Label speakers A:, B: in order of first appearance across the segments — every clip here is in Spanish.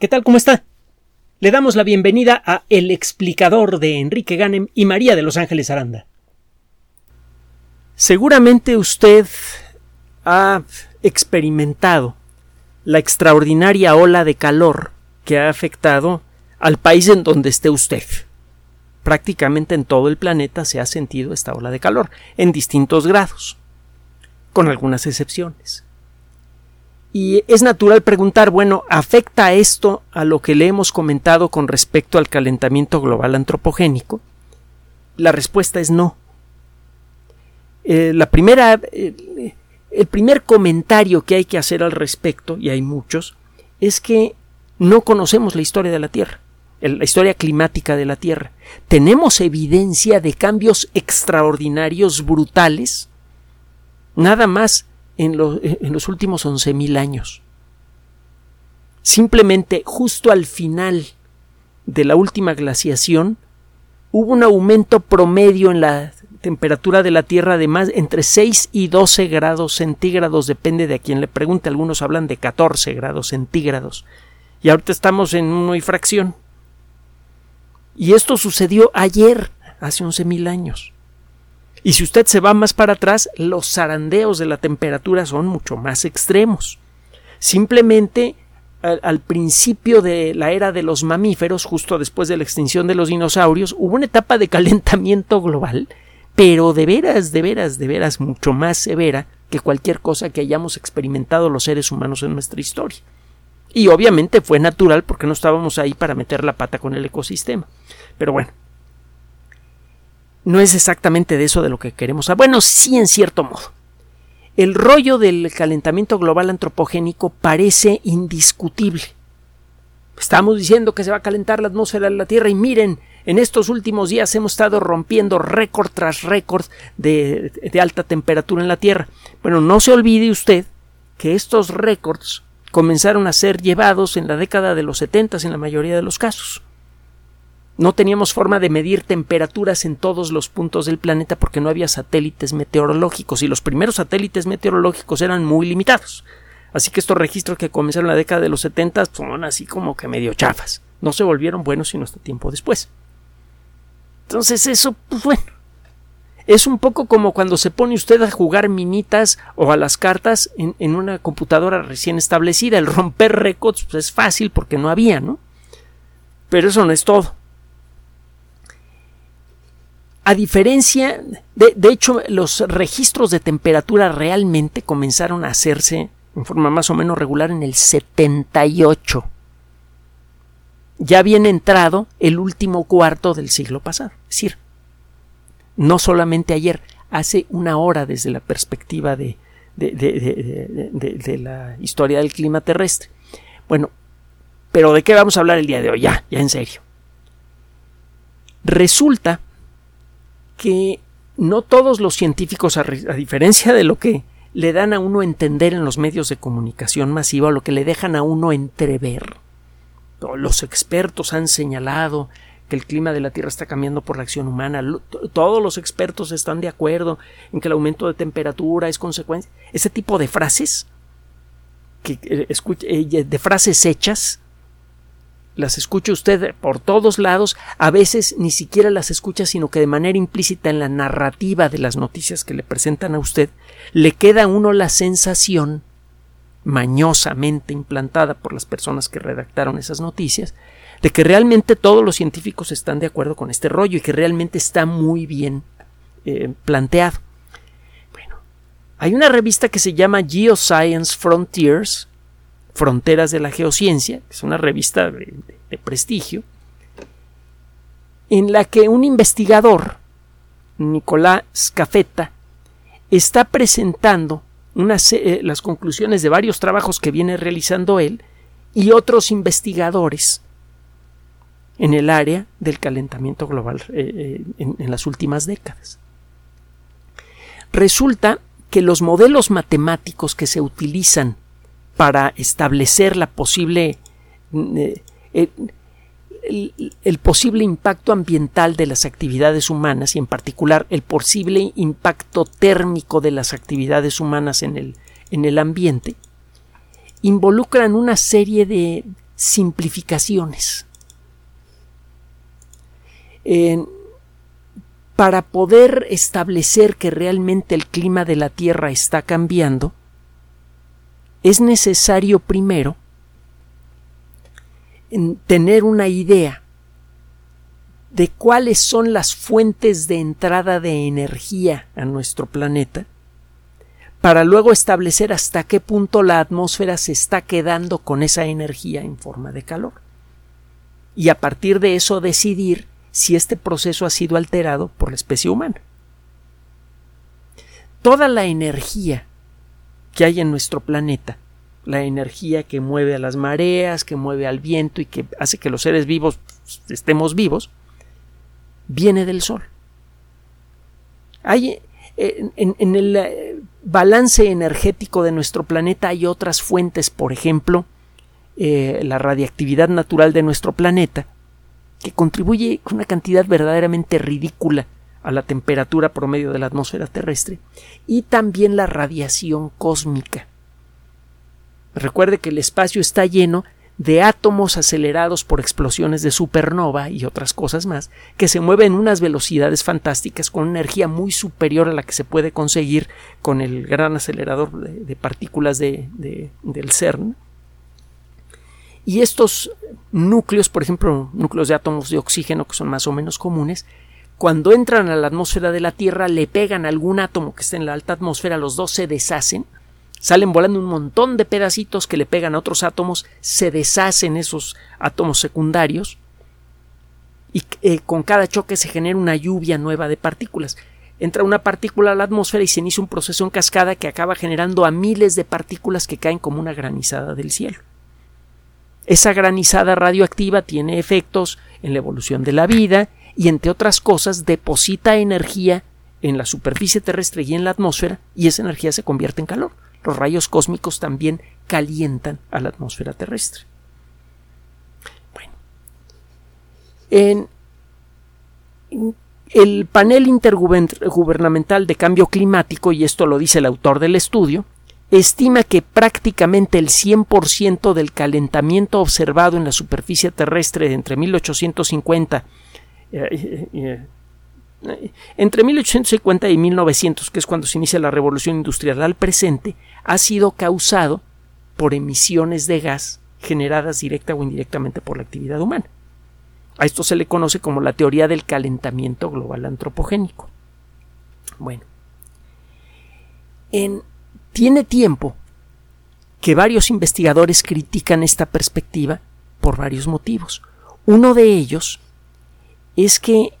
A: ¿Qué tal? ¿Cómo está? Le damos la bienvenida a El explicador de Enrique Ganem y María de Los Ángeles Aranda. Seguramente usted ha experimentado la extraordinaria ola de calor que ha afectado al país en donde esté usted. Prácticamente en todo el planeta se ha sentido esta ola de calor, en distintos grados, con algunas excepciones. Y es natural preguntar, bueno, ¿afecta esto a lo que le hemos comentado con respecto al calentamiento global antropogénico? La respuesta es no. Eh, la primera, eh, el primer comentario que hay que hacer al respecto, y hay muchos, es que no conocemos la historia de la Tierra, la historia climática de la Tierra. Tenemos evidencia de cambios extraordinarios, brutales, nada más en, los últimos 11.000 años. Simplemente justo al final de la última glaciación hubo un aumento promedio en la temperatura de la Tierra de más entre 6 y 12 grados centígrados, depende de a quien le pregunte, algunos hablan de 14 grados centígrados. Y ahorita estamos en uno y fracción. Y esto sucedió ayer, hace 11.000 años. Y si usted se va más para atrás, los zarandeos de la temperatura son mucho más extremos. Simplemente al, principio de la era de los mamíferos, justo después de la extinción de los dinosaurios, hubo una etapa de calentamiento global, pero de veras, de veras, de veras mucho más severa que cualquier cosa que hayamos experimentado los seres humanos en nuestra historia. Y obviamente fue natural porque no estábamos ahí para meter la pata con el ecosistema. Pero bueno, no es exactamente de eso de lo que queremos hablar. Bueno, sí, en cierto modo. El rollo del calentamiento global antropogénico parece indiscutible. Estamos diciendo que se va a calentar la atmósfera de la Tierra y miren, en estos últimos días hemos estado rompiendo récord tras récord de, de alta temperatura en la Tierra. Bueno, no se olvide usted que estos récords comenzaron a ser llevados en la década de los 70 en la mayoría de los casos. No teníamos forma de medir temperaturas en todos los puntos del planeta porque no había satélites meteorológicos y los primeros satélites meteorológicos eran muy limitados. Así que estos registros que comenzaron en la década de los 70 son así como que medio chafas. No se volvieron buenos sino hasta tiempo después. Entonces eso, pues bueno, es un poco como cuando se pone usted a jugar minitas o a las cartas en, una computadora recién establecida. El romper récords pues, es fácil porque no había, ¿no? Pero eso no es todo. A diferencia, de, de, hecho, los registros de temperatura realmente comenzaron a hacerse en forma más o menos regular en el 78. Ya habían entrado el último cuarto del siglo pasado. Es decir, no solamente ayer, hace una hora desde la perspectiva de, de, de, la historia del clima terrestre. Bueno, pero ¿de qué vamos a hablar el día de hoy? Ya, ya en serio. Resulta que no todos los científicos, a, diferencia de lo que le dan a uno entender en los medios de comunicación masiva, lo que le dejan a uno entrever. Los expertos han señalado que el clima de la Tierra está cambiando por la acción humana. Todos los expertos están de acuerdo en que el aumento de temperatura es consecuencia. Ese tipo de frases, que, eh, eh, de frases hechas, las escucha usted por todos lados, a veces ni siquiera las escucha, sino que de manera implícita en la narrativa de las noticias que le presentan a usted, le queda a uno la sensación, mañosamente implantada por las personas que redactaron esas noticias, de que realmente todos los científicos están de acuerdo con este rollo y que realmente está muy bien eh, planteado. Bueno, hay una revista que se llama Geoscience Frontiers, Fronteras de la Geociencia, que es una revista de, prestigio, en la que un investigador, Nicolás Scafetta, está presentando eh, las conclusiones de varios trabajos que viene realizando él y otros investigadores en el área del calentamiento global eh, eh, en las últimas décadas. Resulta que los modelos matemáticos que se utilizan para establecer la posible eh, eh, el, posible impacto ambiental de las actividades humanas y en particular el posible impacto térmico de las actividades humanas en el, en el ambiente involucran una serie de simplificaciones. para poder establecer que realmente el clima de la Tierra está cambiando, es necesario primero tener una idea de cuáles son las fuentes de entrada de energía a nuestro planeta, para luego establecer hasta qué punto la atmósfera se está quedando con esa energía en forma de calor. Y a partir de eso decidir si este proceso ha sido alterado por la especie humana. Toda la energía que hay en nuestro planeta, la energía que mueve a las mareas, que mueve al viento y que hace que los seres vivos estemos vivos, viene del Sol. Hay, eh, en, el eh, balance energético de nuestro planeta hay otras fuentes, por ejemplo, eh, la radiactividad natural de nuestro planeta, que contribuye con una cantidad verdaderamente ridícula a la temperatura promedio de la atmósfera terrestre, y también la radiación cósmica. Recuerde que el espacio está lleno de átomos acelerados por explosiones de supernova y otras cosas más, que se mueven en unas velocidades fantásticas con energía muy superior a la que se puede conseguir con el gran acelerador de, partículas de, del CERN. Y estos núcleos, por ejemplo, núcleos de átomos de oxígeno que son más o menos comunes, cuando entran a la atmósfera de la Tierra le pegan algún átomo que está en la alta atmósfera, los dos se deshacen salen volando un montón de pedacitos que le pegan a otros átomos, se deshacen esos átomos secundarios y eh, con cada choque se genera una lluvia nueva de partículas. Entra una partícula a la atmósfera y se inicia un proceso en cascada que acaba generando a miles de partículas que caen como una granizada del cielo. Esa granizada radioactiva tiene efectos en la evolución de la vida y, entre otras cosas, deposita energía en la superficie terrestre y en la atmósfera y esa energía se convierte en calor los rayos cósmicos también calientan a la atmósfera terrestre. Bueno, en, el panel intergubernamental de cambio climático, y esto lo dice el autor del estudio, estima que prácticamente el 100% del calentamiento observado en la superficie terrestre entre 1850 entre 1850 y 1900, que es cuando se inicia la revolución industrial al presente, ha sido causado por emisiones de gas generadas directa o indirectamente por la actividad humana. A esto se le conoce como la teoría del calentamiento global antropogénico. Bueno, en, tiene tiempo que varios investigadores critican esta perspectiva por varios motivos. Uno de ellos es que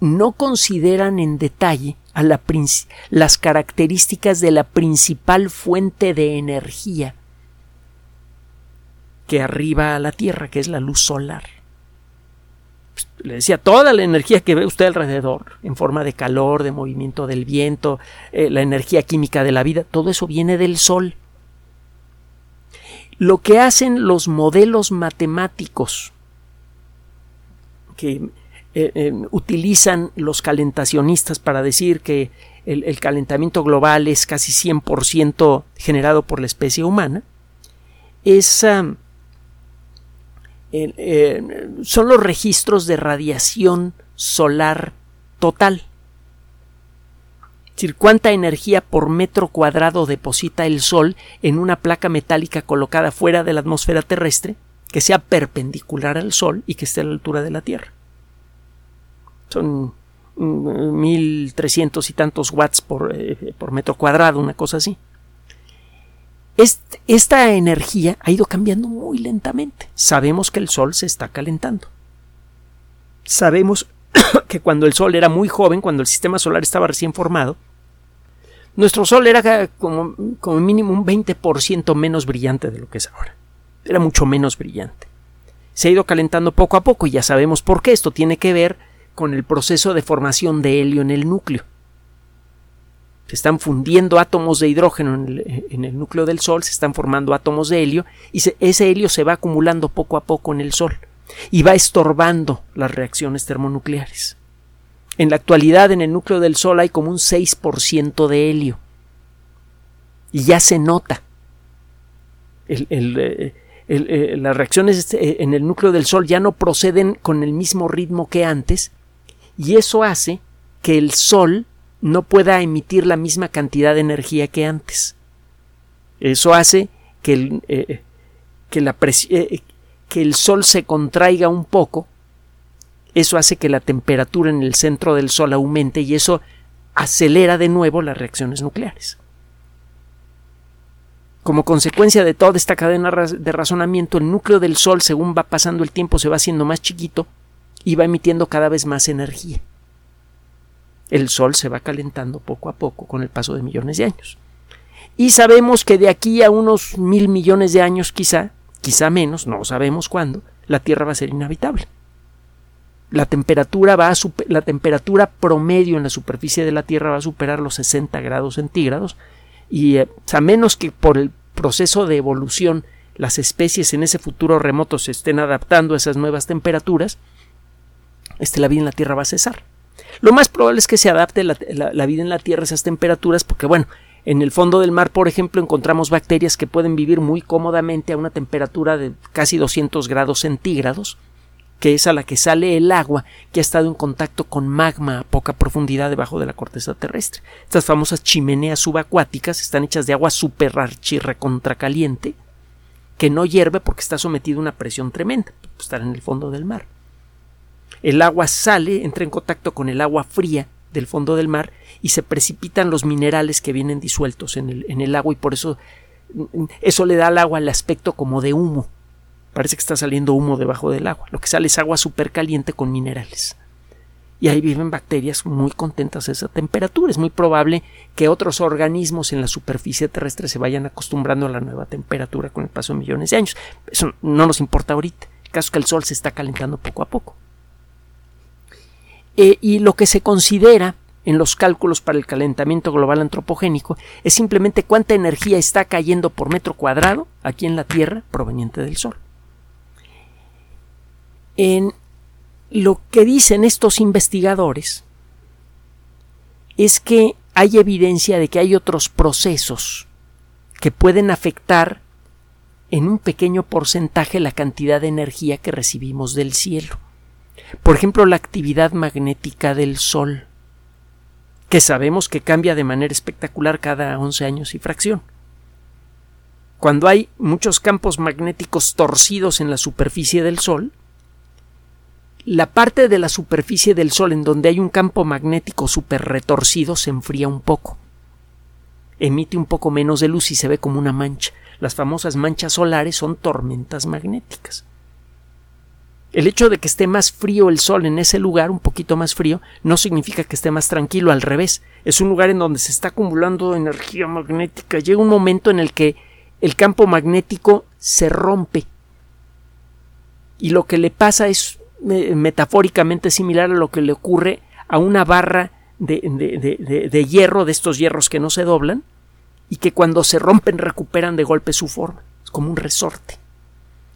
A: no consideran en detalle a las características de la principal fuente de energía que arriba a la Tierra, que es la luz solar. Pues, le decía, toda la energía que ve usted alrededor, en forma de calor, de movimiento del viento, eh, la energía química de la vida, todo eso viene del Sol. Lo que hacen los modelos matemáticos que eh, eh, utilizan los calentacionistas para decir que el, calentamiento global es casi 100% generado por la especie humana, es, eh, son los registros de radiación solar total. Es decir, cuánta energía por metro cuadrado deposita el Sol en una placa metálica colocada fuera de la atmósfera terrestre, que sea perpendicular al Sol y que esté a la altura de la Tierra son mm, mil trescientos y tantos watts eh, por, metro cuadrado, una cosa así. esta energía ha ido cambiando muy lentamente. Sabemos que el Sol se está calentando. Sabemos que cuando el Sol era muy joven, cuando el sistema solar estaba recién formado, nuestro Sol era como, como mínimo un 20% menos brillante de lo que es ahora. Era mucho menos brillante. Se ha ido calentando poco a poco y ya sabemos por qué. Esto tiene que ver con el proceso de formación de helio en el núcleo. Se están fundiendo átomos de hidrógeno en el, núcleo del Sol, se están formando átomos de helio y ese helio se va acumulando poco a poco en el Sol y va estorbando las reacciones termonucleares. En la actualidad en el núcleo del Sol hay como un 6% de helio y ya se nota el, eh, las reacciones en el núcleo del Sol ya no proceden con el mismo ritmo que antes y eso hace que el Sol no pueda emitir la misma cantidad de energía que antes. Eso hace que que, la que el Sol se contraiga un poco. Eso hace que la temperatura en el centro del Sol aumente y eso acelera de nuevo las reacciones nucleares. Como consecuencia de toda esta cadena de razonamiento, el núcleo del Sol, según va pasando el tiempo, se va haciendo más chiquito y va emitiendo cada vez más energía. El Sol se va calentando poco a poco con el paso de millones de años. Y sabemos que de aquí a unos mil millones de años quizá, quizá menos, no sabemos cuándo, la Tierra va a ser inhabitable. La temperatura, va a la temperatura promedio en la superficie de la Tierra va a superar los 60 grados centígrados y eh, a menos que por el proceso de evolución las especies en ese futuro remoto se estén adaptando a esas nuevas temperaturas, este, la vida en la Tierra va a cesar. Lo más probable es que se adapte la, vida en la Tierra a esas temperaturas porque, bueno, en el fondo del mar, por ejemplo, encontramos bacterias que pueden vivir muy cómodamente a una temperatura de casi 200 grados centígrados, que es a la que sale el agua que ha estado en contacto con magma a poca profundidad debajo de la corteza terrestre. Estas famosas chimeneas subacuáticas están hechas de agua super caliente que no hierve porque está sometido a una presión tremenda, pues, estar en el fondo del mar. El agua sale, entra en contacto con el agua fría del fondo del mar y se precipitan los minerales que vienen disueltos en el, en el agua y por eso eso le da al agua el aspecto como de humo Parece que está saliendo humo debajo del agua. Lo que sale es agua súper caliente con minerales. Y ahí viven bacterias muy contentas a esa temperatura. Es muy probable que otros organismos en la superficie terrestre se vayan acostumbrando a la nueva temperatura con el paso de millones de años. Eso no nos importa ahorita. El caso es que el Sol se está calentando poco a poco. Eh, y lo que se considera en los cálculos para el calentamiento global antropogénico es simplemente cuánta energía está cayendo por metro cuadrado aquí en la Tierra proveniente del Sol en lo que dicen estos investigadores es que hay evidencia de que hay otros procesos que pueden afectar en un pequeño porcentaje la cantidad de energía que recibimos del cielo. Por ejemplo, la actividad magnética del Sol, que sabemos que cambia de manera espectacular cada 11 años y fracción. Cuando hay muchos campos magnéticos torcidos en la superficie del Sol, la parte de la superficie del Sol en donde hay un campo magnético súper retorcido se enfría un poco. Emite un poco menos de luz y se ve como una mancha. Las famosas manchas solares son tormentas magnéticas. El hecho de que esté más frío el Sol en ese lugar, un poquito más frío, no significa que esté más tranquilo, al revés. Es un lugar en donde se está acumulando energía magnética. Llega un momento en el que el campo magnético se rompe. Y lo que le pasa es metafóricamente similar a lo que le ocurre a una barra de, de, hierro, de estos hierros que no se doblan, y que cuando se rompen recuperan de golpe su forma. Es como un resorte.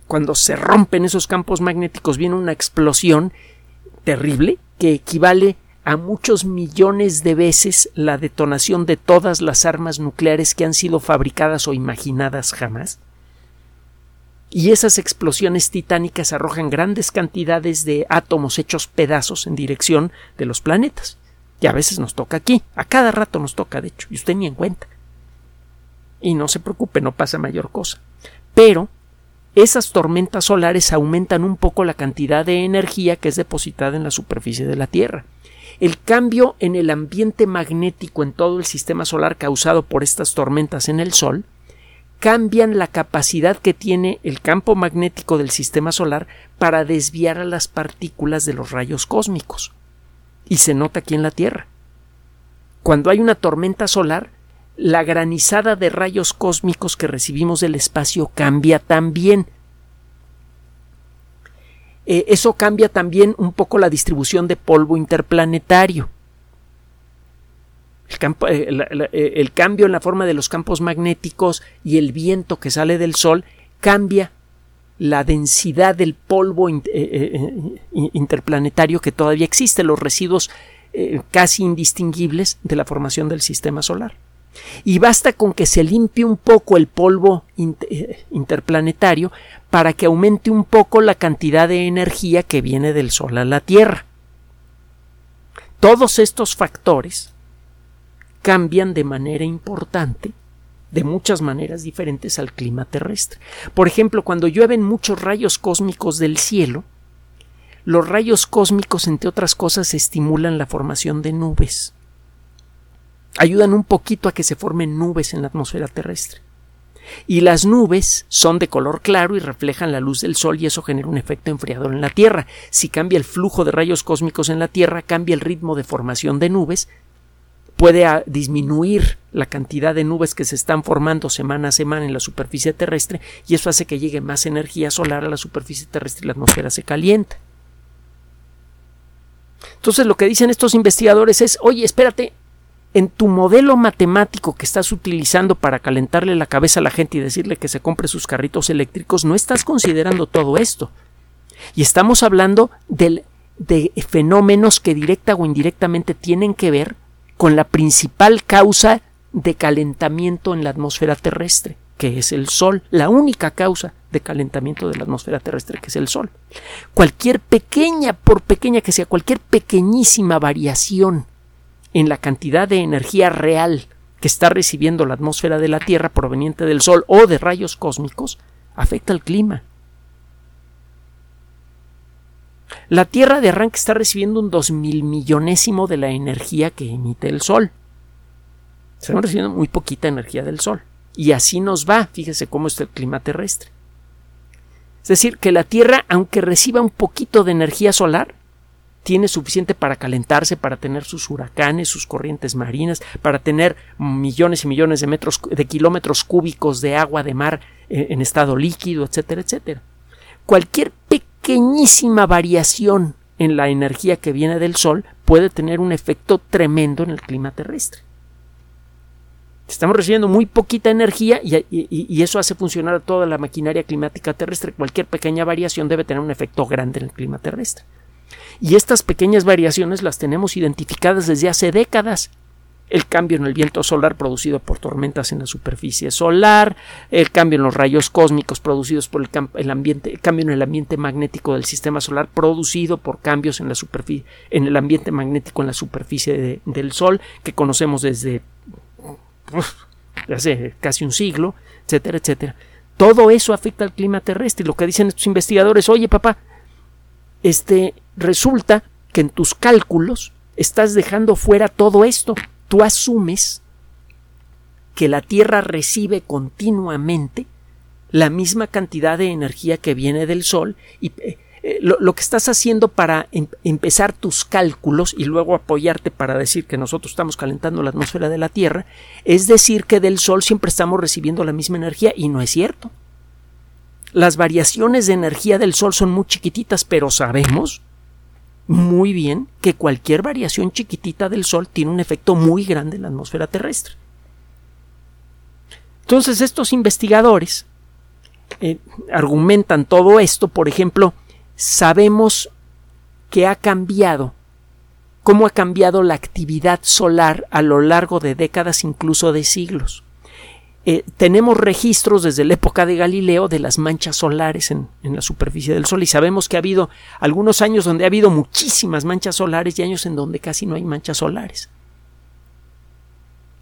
A: Cuando se rompen esos campos magnéticos viene una explosión terrible que equivale a muchos millones de veces la detonación de todas las armas nucleares que han sido fabricadas o imaginadas jamás y esas explosiones titánicas arrojan grandes cantidades de átomos hechos pedazos en dirección de los planetas. Y a veces nos toca aquí, a cada rato nos toca, de hecho, y usted ni en cuenta. Y no se preocupe, no pasa mayor cosa. Pero esas tormentas solares aumentan un poco la cantidad de energía que es depositada en la superficie de la Tierra. El cambio en el ambiente magnético en todo el sistema solar causado por estas tormentas en el Sol cambian la capacidad que tiene el campo magnético del sistema solar para desviar a las partículas de los rayos cósmicos. Y se nota aquí en la Tierra. Cuando hay una tormenta solar, la granizada de rayos cósmicos que recibimos del espacio cambia también. Eh, eso cambia también un poco la distribución de polvo interplanetario. Eh, eh, el, cambio en la forma de los campos magnéticos y el viento que sale del Sol cambia la densidad del polvo eh, interplanetario que todavía existe, los residuos casi indistinguibles de la formación del sistema solar. Y basta con que se limpie un poco el polvo interplanetario para que aumente un poco la cantidad de energía que viene del Sol a la Tierra. Todos estos factores cambian de manera importante, de muchas maneras diferentes al clima terrestre. Por ejemplo, cuando llueven muchos rayos cósmicos del cielo, los rayos cósmicos, entre otras cosas, estimulan la formación de nubes. Ayudan un poquito a que se formen nubes en la atmósfera terrestre. Y las nubes son de color claro y reflejan la luz del sol y eso genera un efecto enfriador en la Tierra. Si cambia el flujo de rayos cósmicos en la Tierra, cambia el ritmo de formación de nubes, puede ah, disminuir la cantidad de nubes que se están formando semana a semana en la superficie terrestre y eso hace que llegue más energía solar a la superficie terrestre y la atmósfera se calienta. Entonces lo que dicen estos investigadores es, oye, espérate, en tu modelo matemático que estás utilizando para calentarle la cabeza a la gente y decirle que se compre sus carritos eléctricos, no estás considerando todo esto. Y estamos hablando de fenómenos que directa o indirectamente tienen que ver con la principal causa de calentamiento en la atmósfera terrestre, que es el Sol, la única causa de calentamiento de la atmósfera terrestre, que es el Sol. Cualquier pequeña, por pequeña que sea, cualquier pequeñísima variación en la cantidad de energía real que está recibiendo la atmósfera de la Tierra proveniente del Sol o de rayos cósmicos, afecta al clima. La Tierra de arranque está recibiendo un dos mil millonésimo de la energía que emite el Sol. Estamos recibiendo muy poquita energía del Sol. Y así nos va, fíjese cómo está el clima terrestre. Es decir, que la Tierra, aunque reciba un poquito de energía solar, tiene suficiente para calentarse, para tener sus huracanes, sus corrientes marinas, para tener millones y millones de metros de kilómetros cúbicos de agua de mar eh, en estado líquido, etcétera, etcétera. Cualquier pequeñísima variación en la energía que viene del Sol puede tener un efecto tremendo en el clima terrestre. Estamos recibiendo muy poquita energía y, y, eso hace funcionar toda la maquinaria climática terrestre. Cualquier pequeña variación debe tener un efecto grande en el clima terrestre. Y estas pequeñas variaciones las tenemos identificadas desde hace décadas. El cambio en el viento solar producido por tormentas en la superficie solar, el cambio en los rayos cósmicos producidos por el, ambiente, cambio en el ambiente magnético del sistema solar producido por cambios en la superficie, en el ambiente magnético en la superficie del Sol, que conocemos desde hace casi un siglo, etcétera, etcétera. Todo eso afecta al clima terrestre. Y lo que dicen estos investigadores, oye papá, este, resulta que en tus cálculos estás dejando fuera todo esto. Tú asumes que la Tierra recibe continuamente la misma cantidad de energía que viene del Sol y eh, eh, lo, que estás haciendo para em, empezar tus cálculos y luego apoyarte para decir que nosotros estamos calentando la atmósfera de la Tierra es decir que del Sol siempre estamos recibiendo la misma energía y no es cierto. Las variaciones de energía del Sol son muy chiquititas, pero sabemos muy bien que cualquier variación chiquitita del Sol tiene un efecto muy grande en la atmósfera terrestre. Entonces estos investigadores eh, argumentan todo esto, por ejemplo, sabemos que ha cambiado, cómo ha cambiado la actividad solar a lo largo de décadas, incluso de siglos. Eh, tenemos registros desde la época de Galileo de las manchas solares en, en, la superficie del Sol y sabemos que ha habido algunos años donde ha habido muchísimas manchas solares y años en donde casi no hay manchas solares.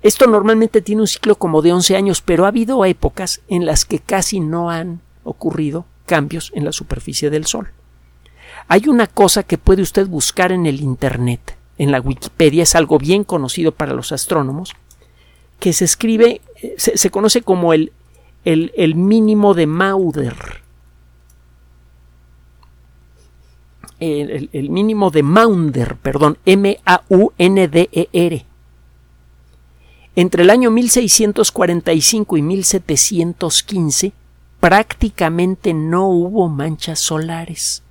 A: Esto normalmente tiene un ciclo como de 11 años, pero ha habido épocas en las que casi no han ocurrido cambios en la superficie del Sol. Hay una cosa que puede usted buscar en el Internet, en la Wikipedia, es algo bien conocido para los astrónomos, que se escribe, se, conoce como el, el, mínimo de Maunder. El, el, mínimo de Maunder, perdón, M-A-U-N-D-E-R. Entre el año 1645 y 1715 prácticamente no hubo manchas solares.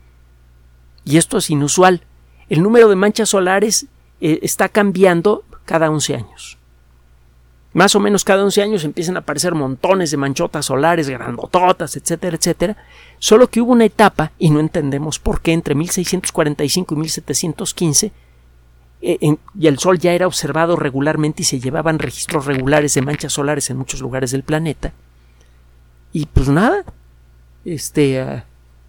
A: Y esto es inusual. El número de manchas solares eh, está cambiando cada 11 años. Más o menos cada 11 años empiezan a aparecer montones de manchotas solares, grandototas, etcétera, etcétera. Solo que hubo una etapa, y no entendemos por qué, entre 1645 y 1715, eh, y el Sol ya era observado regularmente y se llevaban registros regulares de manchas solares en muchos lugares del planeta. Y pues nada, este, ah,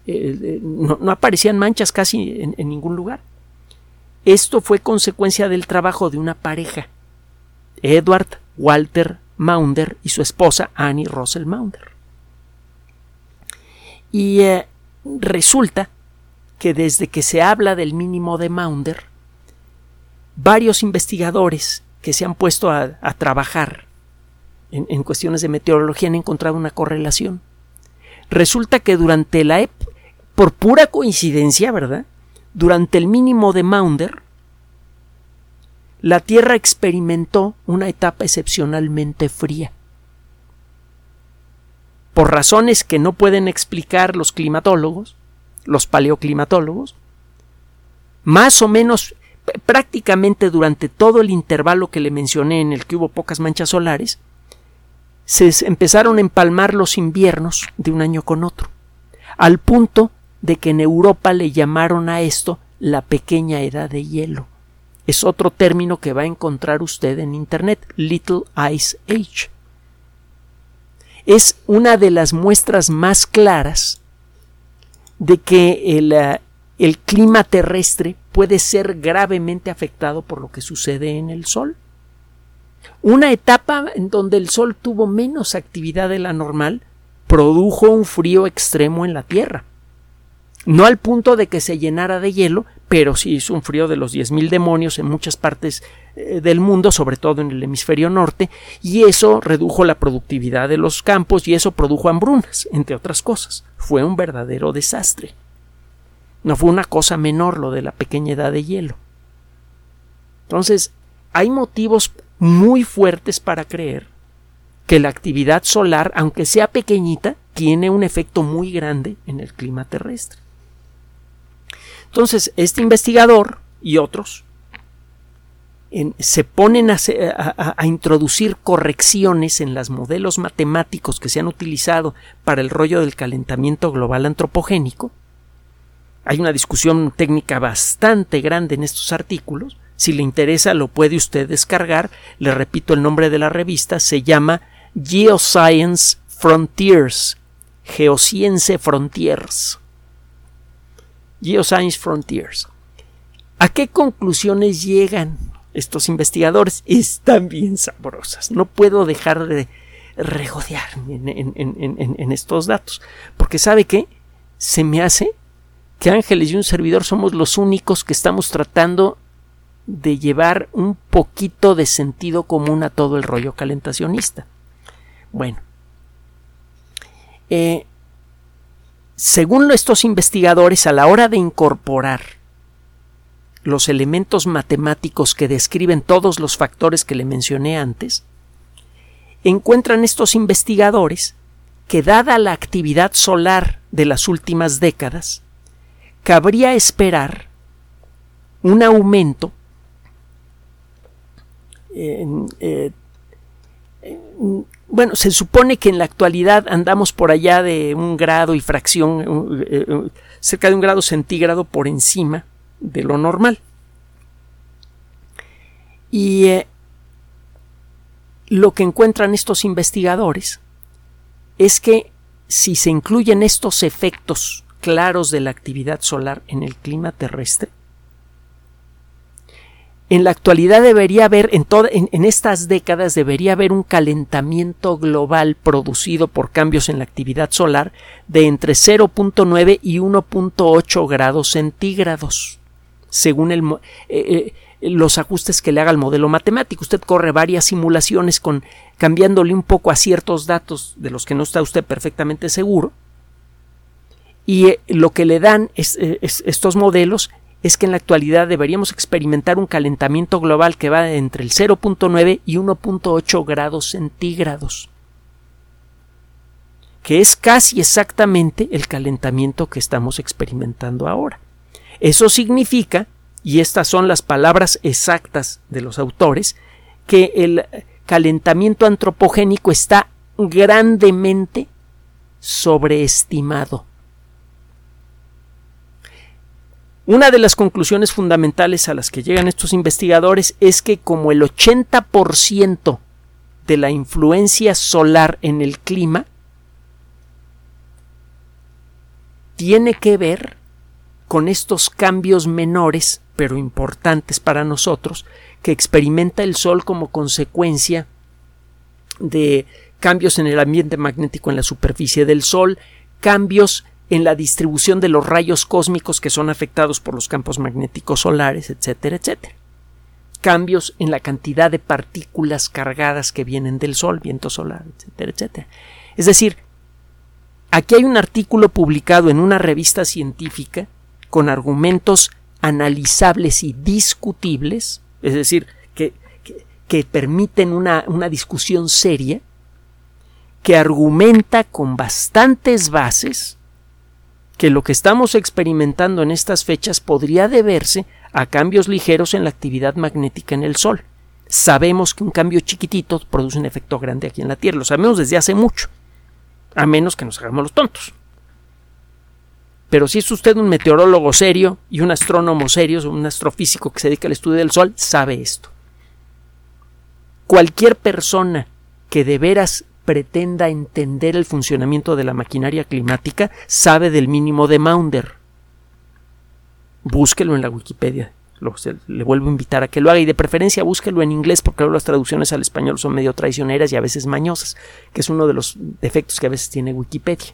A: eh, no, aparecían manchas casi en, ningún lugar. Esto fue consecuencia del trabajo de una pareja, Edward Walter Maunder y su esposa Annie Russell Maunder. Y eh, resulta que desde que se habla del mínimo de Maunder, varios investigadores que se han puesto a, trabajar en, cuestiones de meteorología han encontrado una correlación. Resulta que durante la por pura coincidencia, ¿verdad? Durante el mínimo de Maunder, la Tierra experimentó una etapa excepcionalmente fría. Por razones que no pueden explicar los climatólogos, los paleoclimatólogos, más o menos prácticamente durante todo el intervalo que le mencioné en el que hubo pocas manchas solares, se empezaron a empalmar los inviernos de un año con otro, al punto de que en Europa le llamaron a esto la pequeña edad de hielo. Es otro término que va a encontrar usted en Internet, Little Ice Age. Es una de las muestras más claras de que el, eh, el clima terrestre puede ser gravemente afectado por lo que sucede en el Sol. Una etapa en donde el Sol tuvo menos actividad de la normal produjo un frío extremo en la Tierra. No al punto de que se llenara de hielo, pero sí hizo un frío de los 10.000 demonios en muchas partes eh, del mundo, sobre todo en el hemisferio norte, y eso redujo la productividad de los campos y eso produjo hambrunas, entre otras cosas. Fue un verdadero desastre. No fue una cosa menor lo de la pequeña edad de hielo. Entonces, hay motivos muy fuertes para creer que la actividad solar, aunque sea pequeñita, tiene un efecto muy grande en el clima terrestre. Entonces, este investigador y otros se ponen a, a, introducir correcciones en los modelos matemáticos que se han utilizado para el rollo del calentamiento global antropogénico hay una discusión técnica bastante grande en estos artículos. Si le interesa, lo puede usted descargar. Le repito el nombre de la revista. Se llama Geoscience Frontiers. Geoscience Frontiers. Geoscience Frontiers. ¿A qué conclusiones llegan estos investigadores? Están bien sabrosas. No puedo dejar de regodearme en, estos datos. Porque sabe que se me hace que Ángeles y un servidor somos los únicos que estamos tratando de llevar un poquito de sentido común a todo el rollo calentacionista. Bueno, eh, según estos investigadores, a la hora de incorporar los elementos matemáticos que describen todos los factores que le mencioné antes, encuentran estos investigadores que dada la actividad solar de las últimas décadas, cabría esperar un aumento eh, bueno, se supone que en la actualidad andamos por allá de un grado y fracción, eh, eh, cerca de un grado centígrado por encima de lo normal. Y lo que encuentran estos investigadores es que si se incluyen estos efectos claros de la actividad solar en el clima terrestre? En la actualidad debería haber, en, en, estas décadas debería haber un calentamiento global producido por cambios en la actividad solar de entre 0.9 y 1.8 grados centígrados, según eh, eh, los ajustes que le haga el modelo matemático. Usted corre varias simulaciones con cambiándole un poco a ciertos datos de los que no está usted perfectamente seguro y eh, lo que le dan eh, estos modelos es que en la actualidad deberíamos experimentar un calentamiento global que va entre el 0.9 y 1.8 grados centígrados, que es casi exactamente el calentamiento que estamos experimentando ahora. Eso significa, y estas son las palabras exactas de los autores, que el calentamiento antropogénico está grandemente sobreestimado. Una de las conclusiones fundamentales a las que llegan estos investigadores es que como el 80% de la influencia solar en el clima tiene que ver con estos cambios menores pero importantes para nosotros que experimenta el Sol como consecuencia de cambios en el ambiente magnético en la superficie del Sol, cambios en la distribución de los rayos cósmicos que son afectados por los campos magnéticos solares, etcétera, etcétera. Cambios en la cantidad de partículas cargadas que vienen del Sol, viento solar, etcétera, etcétera. Es decir, aquí hay un artículo publicado en una revista científica con argumentos analizables y discutibles, es decir, que, que, permiten una, una discusión seria, que argumenta con bastantes bases que lo que estamos experimentando en estas fechas podría deberse a cambios ligeros en la actividad magnética en el Sol. Sabemos que un cambio chiquitito produce un efecto grande aquí en la Tierra, lo sabemos desde hace mucho, a menos que nos hagamos los tontos. Pero si es usted un meteorólogo serio y un astrónomo serio, un astrofísico que se dedica al estudio del Sol, sabe esto. Cualquier persona que de veras pretenda entender el funcionamiento de la maquinaria climática sabe del mínimo de Maunder. Búsquelo en la Wikipedia. le vuelvo a invitar a que lo haga y de preferencia búsquelo en inglés porque las traducciones al español son medio traicioneras y a veces mañosas, que es uno de los defectos que a veces tiene Wikipedia.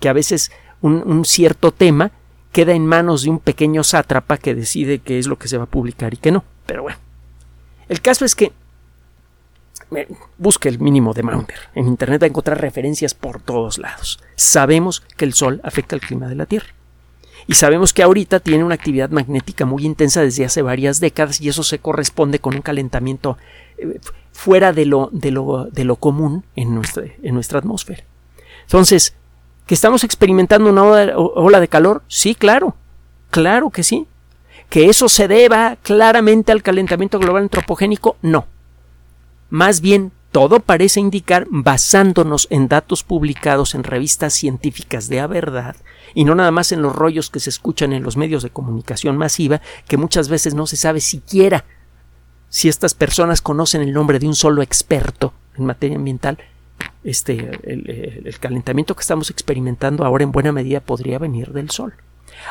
A: Que a veces un, un cierto tema queda en manos de un pequeño sátrapa que decide qué es lo que se va a publicar y qué no. Pero bueno. El caso es que busque el mínimo de Maunder. En Internet va a encontrar referencias por todos lados. Sabemos que el Sol afecta el clima de la Tierra. Y sabemos que ahorita tiene una actividad magnética muy intensa desde hace varias décadas y eso se corresponde con un calentamiento eh, fuera de lo, de lo, de lo común en nuestra, en nuestra atmósfera. Entonces, ¿que estamos experimentando una ola de calor? Sí, claro. Claro que sí. ¿Que eso se deba claramente al calentamiento global antropogénico? No. Más bien, todo parece indicar, basándonos en datos publicados en revistas científicas de a verdad, y no nada más en los rollos que se escuchan en los medios de comunicación masiva, que muchas veces no se sabe siquiera si estas personas conocen el nombre de un solo experto en materia ambiental. Este, el, el calentamiento que estamos experimentando ahora en buena medida podría venir del sol.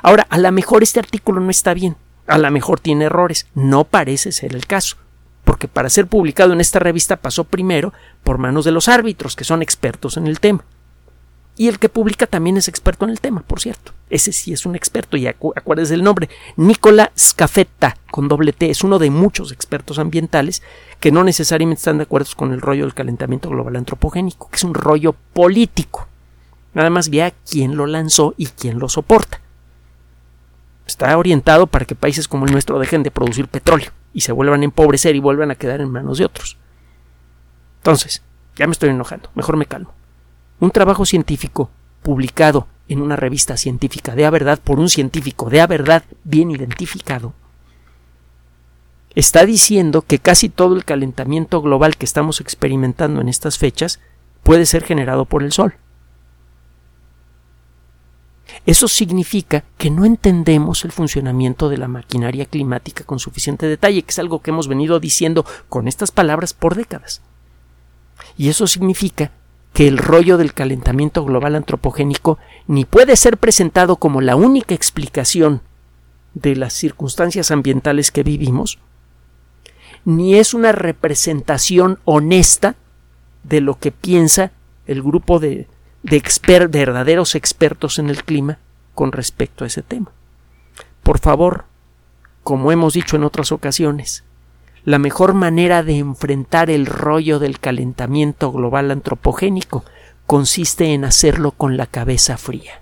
A: Ahora, a lo mejor este artículo no está bien, a lo mejor tiene errores, no parece ser el caso porque para ser publicado en esta revista pasó primero por manos de los árbitros, que son expertos en el tema. Y el que publica también es experto en el tema, por cierto. Ese sí es un experto, y acuérdense del nombre. Nicola Scafetta, con doble T, es uno de muchos expertos ambientales que no necesariamente están de acuerdo con el rollo del calentamiento global antropogénico, que es un rollo político. Nada más vea quién lo lanzó y quién lo soporta. Está orientado para que países como el nuestro dejen de producir petróleo y se vuelvan a empobrecer y vuelvan a quedar en manos de otros. Entonces, ya me estoy enojando, mejor me calmo. Un trabajo científico publicado en una revista científica de a verdad por un científico de a verdad bien identificado está diciendo que casi todo el calentamiento global que estamos experimentando en estas fechas puede ser generado por el Sol. Eso significa que no entendemos el funcionamiento de la maquinaria climática con suficiente detalle, que es algo que hemos venido diciendo con estas palabras por décadas. Y eso significa que el rollo del calentamiento global antropogénico ni puede ser presentado como la única explicación de las circunstancias ambientales que vivimos, ni es una representación honesta de lo que piensa el grupo de de verdaderos expertos en el clima con respecto a ese tema. Por favor, como hemos dicho en otras ocasiones, la mejor manera de enfrentar el rollo del calentamiento global antropogénico consiste en hacerlo con la cabeza fría.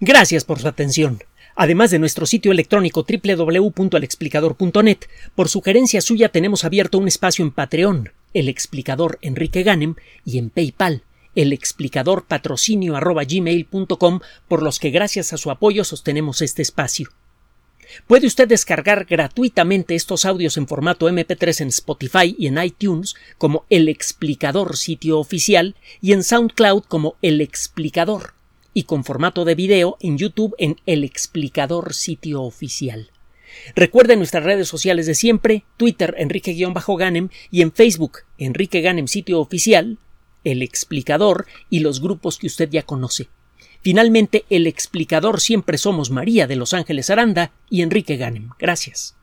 A: Gracias por su atención. Además de nuestro sitio electrónico www.alexplicador.net, por sugerencia suya tenemos abierto un espacio en Patreon el explicador Enrique Ganem y en PayPal, el explicador patrocinio por los que gracias a su apoyo sostenemos este espacio. Puede usted descargar gratuitamente estos audios en formato MP3 en Spotify y en iTunes como El Explicador sitio oficial y en SoundCloud como El Explicador. y con formato de video en YouTube en El Explicador sitio oficial. Recuerden nuestras redes sociales de siempre, Twitter Enrique-Ganem y en Facebook Enrique Ganem sitio oficial, El Explicador y los grupos que usted ya conoce. Finalmente, El Explicador siempre somos María de Los Ángeles Aranda y Enrique Ganem. Gracias.